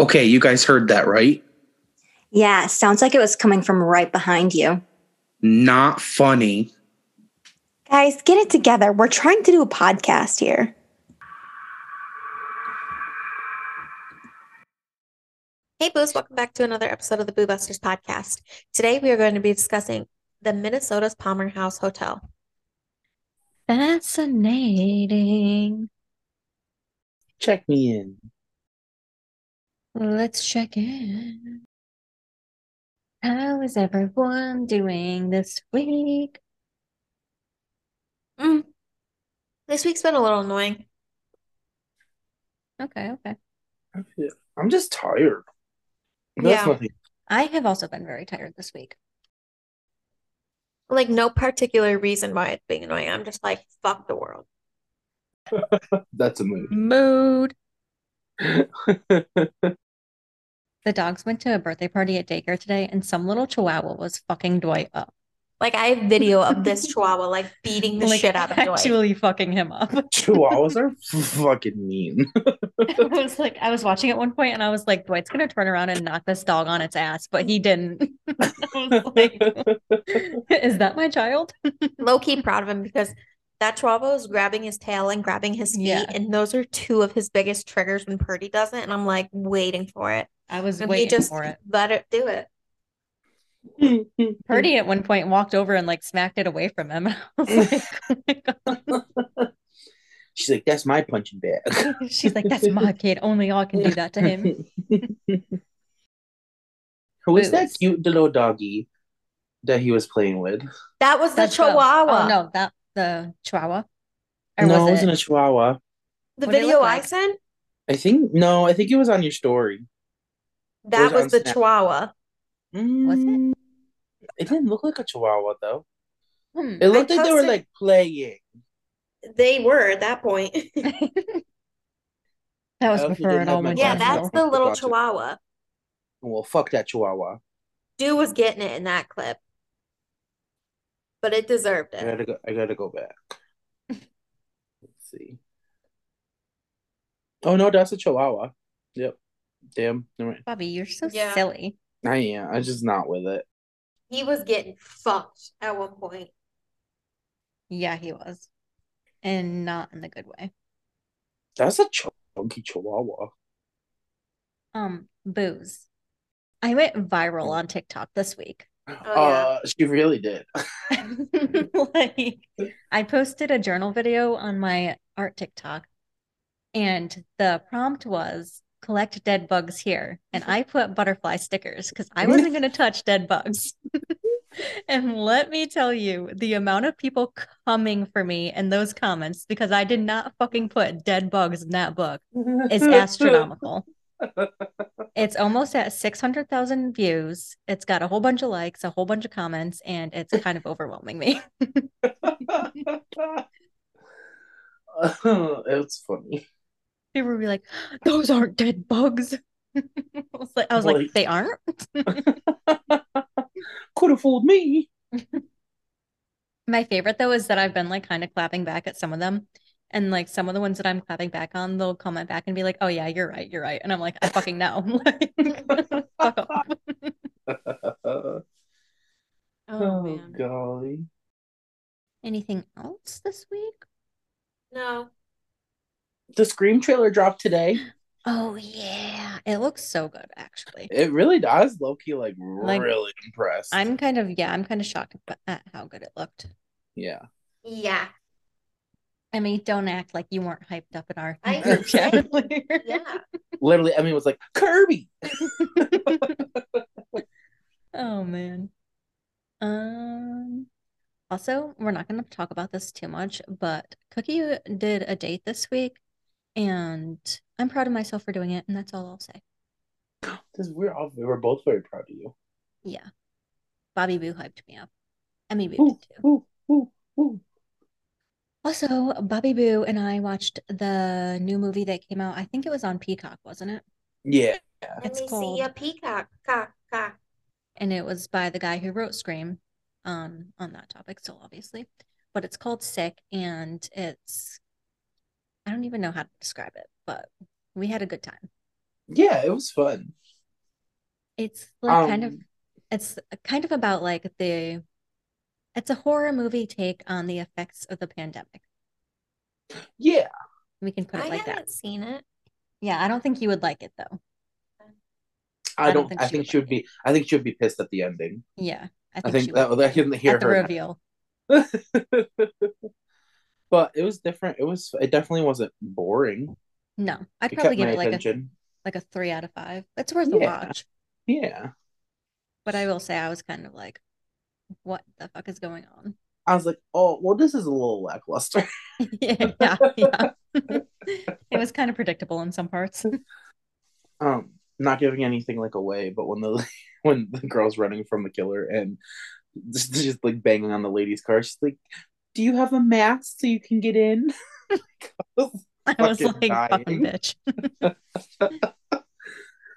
Okay, you guys heard that, right? Yeah, sounds like it was coming from right behind you. Not funny. Guys, get it together. We're trying to do a podcast here. Hey, Boos, welcome back to another episode of the Boo Busters podcast. Today we are going to be discussing the Minnesota's Palmer House Hotel. Fascinating. Check me in. Let's check in. How is everyone doing this week? Mm. This week's been a little annoying. Okay, okay. I feel- I'm just tired. That's Yeah. nothing. I have also been very tired this week. Like, no particular reason why it's being annoying. I'm just like, fuck the world. That's a mood. Mood. The dogs went to a birthday party at daycare today, and some little chihuahua was fucking Dwight up. Like, I have video of this chihuahua, like, beating the Like, shit out of Dwight. actually fucking him up. Chihuahuas are fucking mean. I was like, I was watching at one point and I was like, Dwight's gonna turn around and knock this dog on its ass, but he didn't. Like, is that my child? Low key proud of him because that chihuahua was grabbing his tail and grabbing his feet. Yeah. And those are two of his biggest triggers when Purdy does it. And I'm like, waiting for it. I was And waiting he just for it. let it do it. Purdy at one point walked over and like smacked it away from him. Like, oh. She's like, that's my punching bag. She's like, that's my kid. Only I can do that to him. Who is that cute little doggy that he was playing with? That was the That's chihuahua. Oh no, that the chihuahua. Or no, was it wasn't a chihuahua. The What did it video look I like? sent, I think no, I think it was on your story. that was was on the Snap. chihuahua. Was it? Mm, It didn't look like a chihuahua though. Hmm. It looked like they were posted- like playing. They were at that point. That was I also before didn't it have all my went yeah, glasses that's the little Watch it. chihuahua. Well, fuck that chihuahua. Dude was getting it in that clip. But it deserved it. I it. gotta go. I gotta go back. Let's see. Oh no, that's a chihuahua. Yep. Damn. Never. Bobby, you're so Yeah. silly. I am. I'm just not with it. He was getting fucked at one point. Yeah, he was. And not in the good way. That's a chunky chihuahua. Um, booze. I went viral on TikTok this week. Yeah. Uh, she really did. like I posted a journal video on my art TikTok and the prompt was collect dead bugs here and I put butterfly stickers because I wasn't going to touch dead bugs. and let me tell you the amount of people coming for me in those comments because I did not fucking put dead bugs in that book is astronomical. It's almost at 600,000 views. It's got a whole bunch of likes, a whole bunch of comments, and it's kind of overwhelming me. it's funny. People would be like, "Those aren't dead bugs." I was like, I was like, Like- "They aren't." Could have fooled me. My favorite though is that I've been like kind of clapping back at some of them, and like some of the ones that I'm clapping back on, they'll comment back and be like, "Oh yeah, you're right, you're right," and I'm like, "I fucking know." Fuck off. oh, Oh, man. golly. Anything else this week? No. The Scream trailer dropped today. Oh yeah, it looks so good actually. It really does. low key, like, Like, really impressed. I'm kind of yeah, I'm kind of shocked at how good it looked. Yeah. Yeah. I mean, don't act like you weren't hyped up in our I group chat. Yeah. Literally, Emily was like, Kirby. Oh man. Um also, we're not going to talk about this too much, but Cookie did a date this week and I'm proud of myself for doing it and that's all I'll say. This, we're all we're both very proud of you. Yeah. Bobby Boo hyped me up. Emmy Boo Ooh, did too. ooh, ooh, ooh. Also, Bobby Boo and I watched the new movie that came out. I think it was on Peacock, wasn't it? Yeah. Let It's me called- see a peacock. Cock, cock. and it was by the guy who wrote Scream um on that topic so obviously but it's called Sick and it's I don't even know how to describe it but we had a good time Yeah, it was fun. It's like kind of Um, it's kind of about like the it's a horror movie take on the effects of the pandemic. yeah, We can put I it like haven't that. seen it. Yeah, I don't think you would like it though. I I don't don't. think I she think would she would like be. I think she would be pissed at the ending. Yeah, I I think think she that would I can hear at the her. reveal. but it was different. It was. It definitely wasn't boring. No, I'd It probably kept give it like a like a three out of five. It's worth a watch. Yeah, But I will say I was kind of like, what the fuck is going on? I was like, oh, well, this is a little lackluster. yeah, yeah, yeah. It was kind of predictable in some parts. um, not giving anything like away, but when the when the girl's running from the killer and just, just like banging on the lady's car, she's like, "Do you have a mask so you can get in?" I was like, dying. fucking bitch.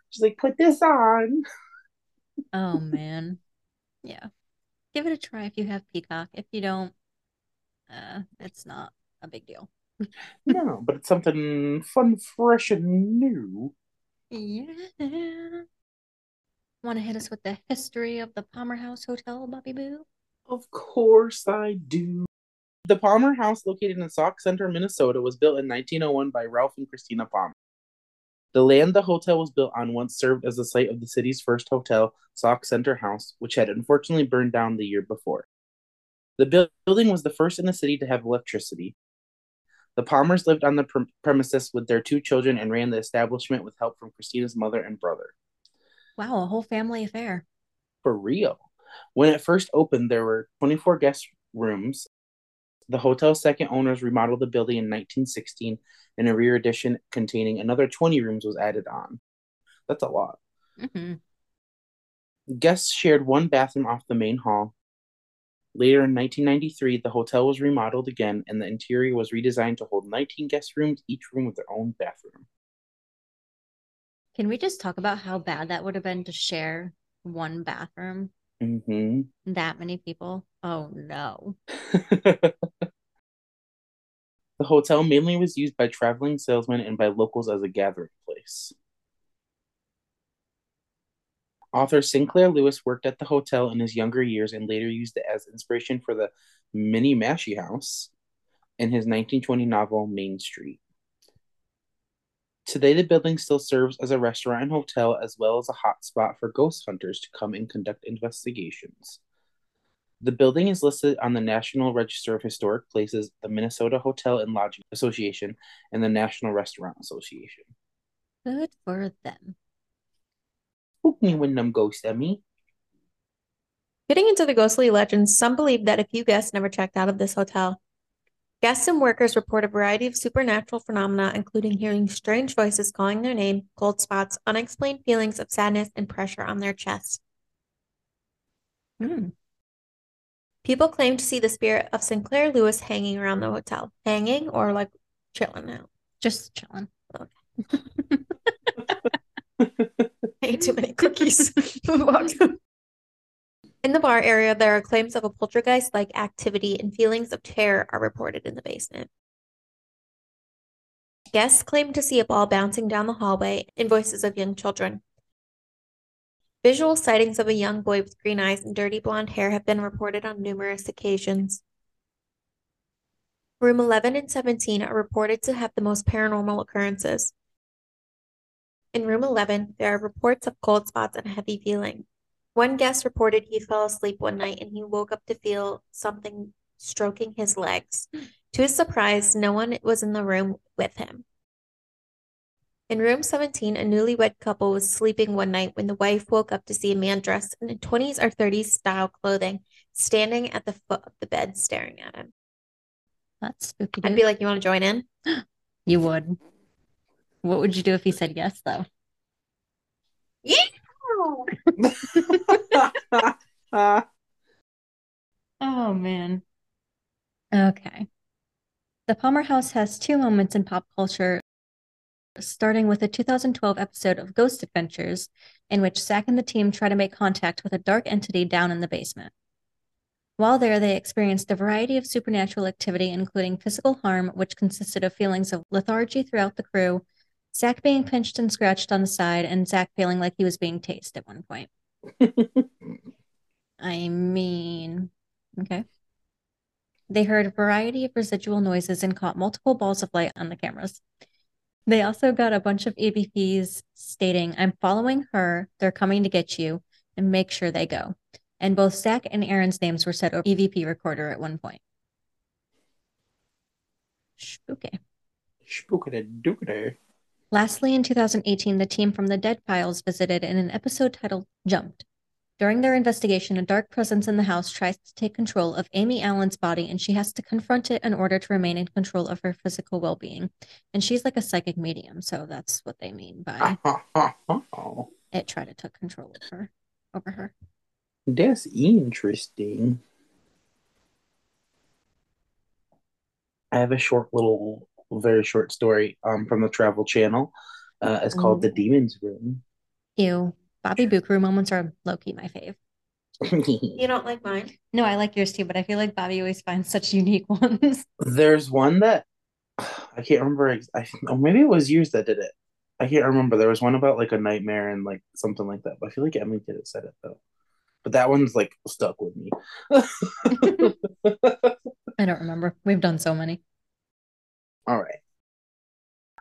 She's like, "Put this on." Oh man. Yeah. Give it a try if you have Peacock. If you don't, uh, it's not a big deal. No, but it's something fun, fresh, and new. Yeah. Want to hit us with the history of the Palmer House Hotel, Bobby Boo? Of course I do. The Palmer House, located in Sauk Centre, Minnesota, was built in 1901 by Ralph and Christina Palmer. The land the hotel was built on once served as the site of the city's first hotel, Sauk Centre House, which had unfortunately burned down the year before. The building was the first in the city to have electricity. The Palmers lived on the pre- premises with their two children and ran the establishment with help from Christina's mother and brother. Wow, a whole family affair. For real. When it first opened, there were 24 guest rooms. The hotel's second owners remodeled the building in 1916, and a rear addition containing another 20 rooms was added on. That's a lot. hmm Guests shared one bathroom off the main hall. Later in 1993, the hotel was remodeled again, and the interior was redesigned to hold 19 guest rooms, each room with their own bathroom. Can we just talk about how bad that would have been to share one bathroom? Hmm That many people? Oh no. the hotel mainly was used by traveling salesmen and by locals as a gathering place. Author Sinclair Lewis worked at the hotel in his younger years and later used it as inspiration for the Minniemashie House in his 1920 novel Main Street. Today, the building still serves as a restaurant and hotel as well as a hot spot for ghost hunters to come and conduct investigations. The building is listed on the National Register of Historic Places, the Minnesota Hotel and Lodging Association, and the National Restaurant Association. Good for them. Spook me ghosts at me. Getting into the ghostly legends, some believe that a few guests never checked out of this hotel. Guests and workers report a variety of supernatural phenomena, including hearing strange voices calling their name, cold spots, unexplained feelings of sadness, and pressure on their chest. Hmm. People claim to see the spirit of Sinclair Lewis hanging around the hotel. Hanging or like chilling out. Just chilling. I ate too many cookies. In the bar area, there are claims of a poltergeist like activity and feelings of terror are reported in the basement. Guests claim to see a ball bouncing down the hallway and voices of young children. Visual sightings of a young boy with green eyes and dirty blonde hair have been reported on numerous occasions. Room 11 and 17 are reported to have the most paranormal occurrences. In room 11, there are reports of cold spots and heavy feeling. One guest reported he fell asleep one night and he woke up to feel something stroking his legs. To his surprise, no one was in the room with him. In room 17, a newlywed couple was sleeping one night when the wife woke up to see a man dressed in 20s or 30s style clothing standing at the foot of the bed staring at him. That's spooky. I'd be like, You want to join in? You would. What would you do if he said yes, though? Oh man. Okay. The Palmer House has two moments in pop culture, starting with a 2012 episode of Ghost Adventures, in which Zak and the team try to make contact with a dark entity down in the basement. While there, they experienced a variety of supernatural activity, including physical harm, which consisted of feelings of lethargy throughout the crew, Zak being pinched and scratched on the side, and Zak feeling like he was being tased at one point. I mean, okay. They heard a variety of residual noises and caught multiple balls of light on the cameras. They also got a bunch of EVPs stating, I'm following her, they're coming to get you, and make sure they go. And both Zak and Aaron's names were said over EVP recorder at one point. Spooky. Spookity dookity. Lastly, in 2018, the team from the Dead Files visited in an episode titled Jumped. During their investigation, a dark presence in the house tries to take control of Amy Allen's body, and she has to confront it in order to remain in control of her physical well being. And she's like a psychic medium, so that's what they mean by it tried to take control of her over her. that's interesting. I have a short little, very short story um, from the Travel Channel. Uh, it's called The Demon's Room. Ew. Bobby Buckaroo moments are low key my fave. You don't like mine? No, I like yours too, but I feel like Bobby always finds such unique ones. There's one that I can't remember. ex- I or maybe it was yours that did it. I can't remember. There was one about like a nightmare and like something like that. But I feel like Emily did it said it though. But that one's like stuck with me. I don't remember. We've done so many. All right.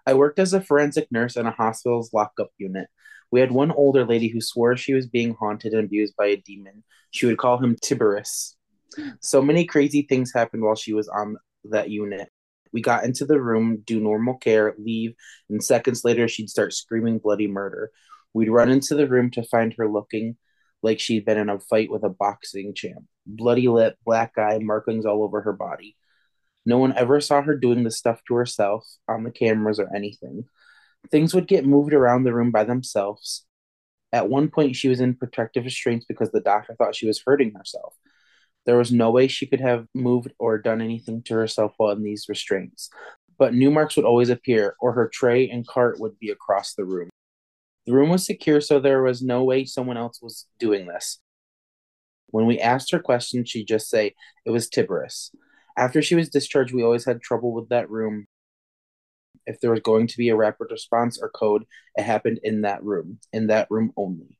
I worked as a forensic nurse in a hospital's lockup unit. We had one older lady who swore she was being haunted and abused by a demon. She would call him Tiberius. So many crazy things happened while she was on that unit. We got into the room, do normal care, leave, and seconds later she'd start screaming bloody murder. We'd run into the room to find her looking like she'd been in a fight with a boxing champ. Bloody lip, black eye, markings all over her body. No one ever saw her doing this stuff to herself on the cameras or anything. Things would get moved around the room by themselves. At one point, she was in protective restraints because the doctor thought she was hurting herself. There was no way she could have moved or done anything to herself while in these restraints. But new marks would always appear, or her tray and cart would be across the room. The room was secure, so there was no way someone else was doing this. When we asked her questions, she'd just say, It was Tiberius. After she was discharged, we always had trouble with that room. If there was going to be a rapid response or code, it happened in that room, in that room only.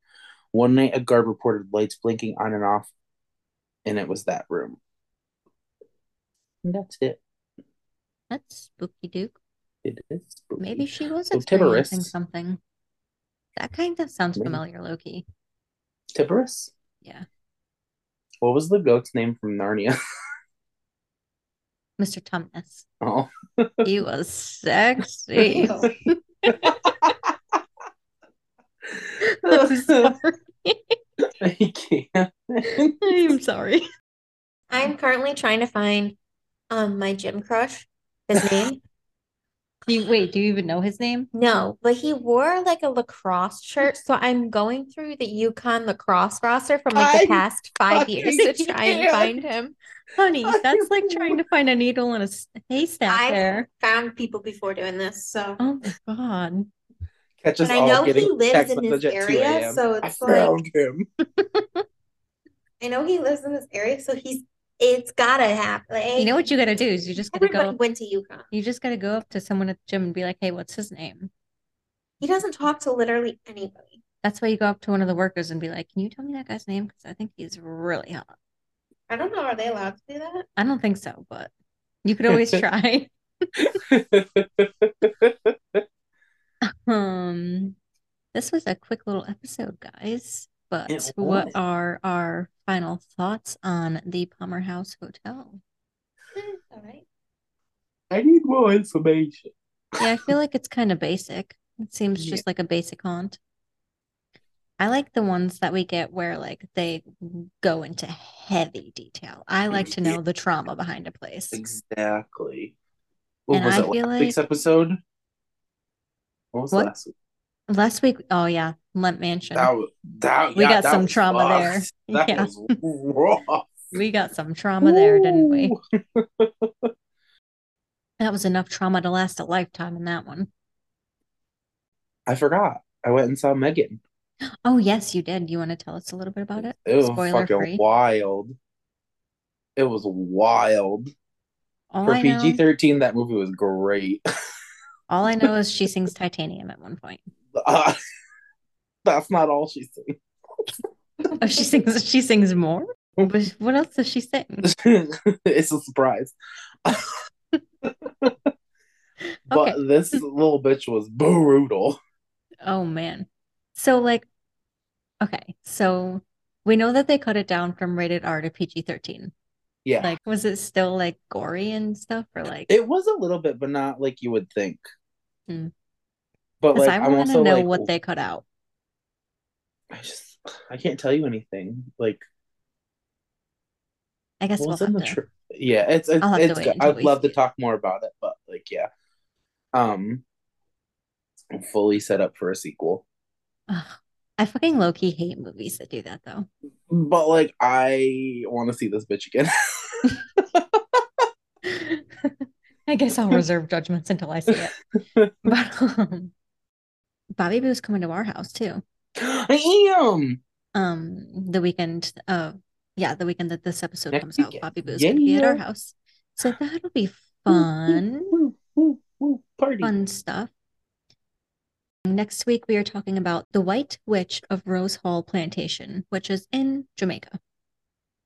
One night, a guard reported lights blinking on and off, and it was that room. And that's it. That's spooky Duke. It is spooky. Maybe she was So experiencing something. That kind of sounds Maybe. familiar, low key. Tiberius? Yeah. What was the goat's name from Narnia? Mr. Tumnus. Oh, He was sexy. I'm sorry. I can't. I'm sorry. I'm currently trying to find um my gym crush. His name? Do you wait, do you even know his name? No, but he wore like a lacrosse shirt. So I'm going through the UConn lacrosse roster from like the I'm past five years to fucking try and find him. Honey, that's like trying to find a needle in a haystack I've there. found people before doing this, so Oh my God. Catch us But I all know he lives in this message at 2 area, a.m. so I it's like- him. I know he lives in this area, so he's it's gotta happen. Like, You know what you gotta do is you just gotta everybody go went to UConn. you just gotta go up to someone at the gym and be like, hey, what's his name? He doesn't talk to literally anybody. That's why you go up to one of the workers and be like, Can you tell me that guy's name? Because I think he's really hot. I don't know. Are they allowed to do that? I don't think so, but you could always try. Um, this was a quick little episode, guys. But what are our final thoughts on the Palmer House Hotel? Eh, all right. I need more information. Yeah, I feel like it's kind of basic. It seems Yeah. just like a basic haunt. I like the ones that we get where like they go into heavy detail. I like to know the trauma behind a place. Exactly. What And was I that? feel Last week's episode? What was What? last week? Last week, oh yeah, Lemp Mansion. That was that. We yeah, got that some trauma fucked. there. That Yeah. was rough. We got some trauma there, didn't we? That was enough trauma to last a lifetime in that one. I forgot. I went and saw M3GAN. Oh, yes, you did. You want to tell us a little bit about it? It was Spoiler fucking free. wild. It was wild. All For PG thirteen, that movie was great. All I know is she sings Titanium at one point. Uh, that's not all she sings. Oh, she sings. She sings more. What what else does she sing? it's a surprise. but Okay. this little bitch was brutal. Oh man. So like, okay. So we know that they cut it down from rated R to PG thirteen. Yeah. Like, was it still like gory and stuff, or like? it was a little bit, but not like you would think. Hmm. But like I want to know like what they cut out. I just I can't tell you anything. Like I guess we'll have the to. tr- yeah, it's it's, it's to. I'd love to talk more about it, but like yeah. Um I'm fully set up for a sequel. Ugh. I fucking low key hate movies that do that though. But like I want to see this bitch again. I guess I'll reserve judgments until I see it. But um, Bobby Boo's coming to our house too. I am. Um, the weekend of yeah, the weekend that this episode Next comes out. Bobby Boo's gonna be at our house. So that'll be fun. Woo, woo, woo, party. fun stuff. Next week, we are talking about the White Witch of Rose Hall Plantation, which is in Jamaica.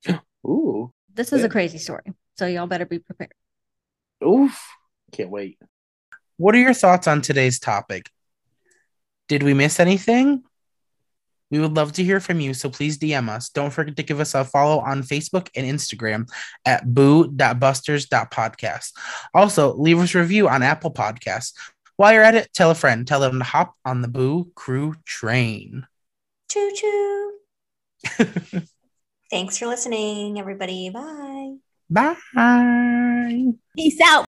Ooh. This is a crazy story, so y'all better be prepared. Oof. Can't wait. What are your thoughts on today's topic? Did we miss anything? We would love to hear from you, so please DM us. Don't forget to give us a follow on Facebook and Instagram at boo.busters.podcast. Also, leave us a review on Apple Podcasts. While you're at it, tell a friend. Tell them to hop on the Boo Crew train. Choo choo. Thanks for listening, everybody. Bye. Bye. Peace out.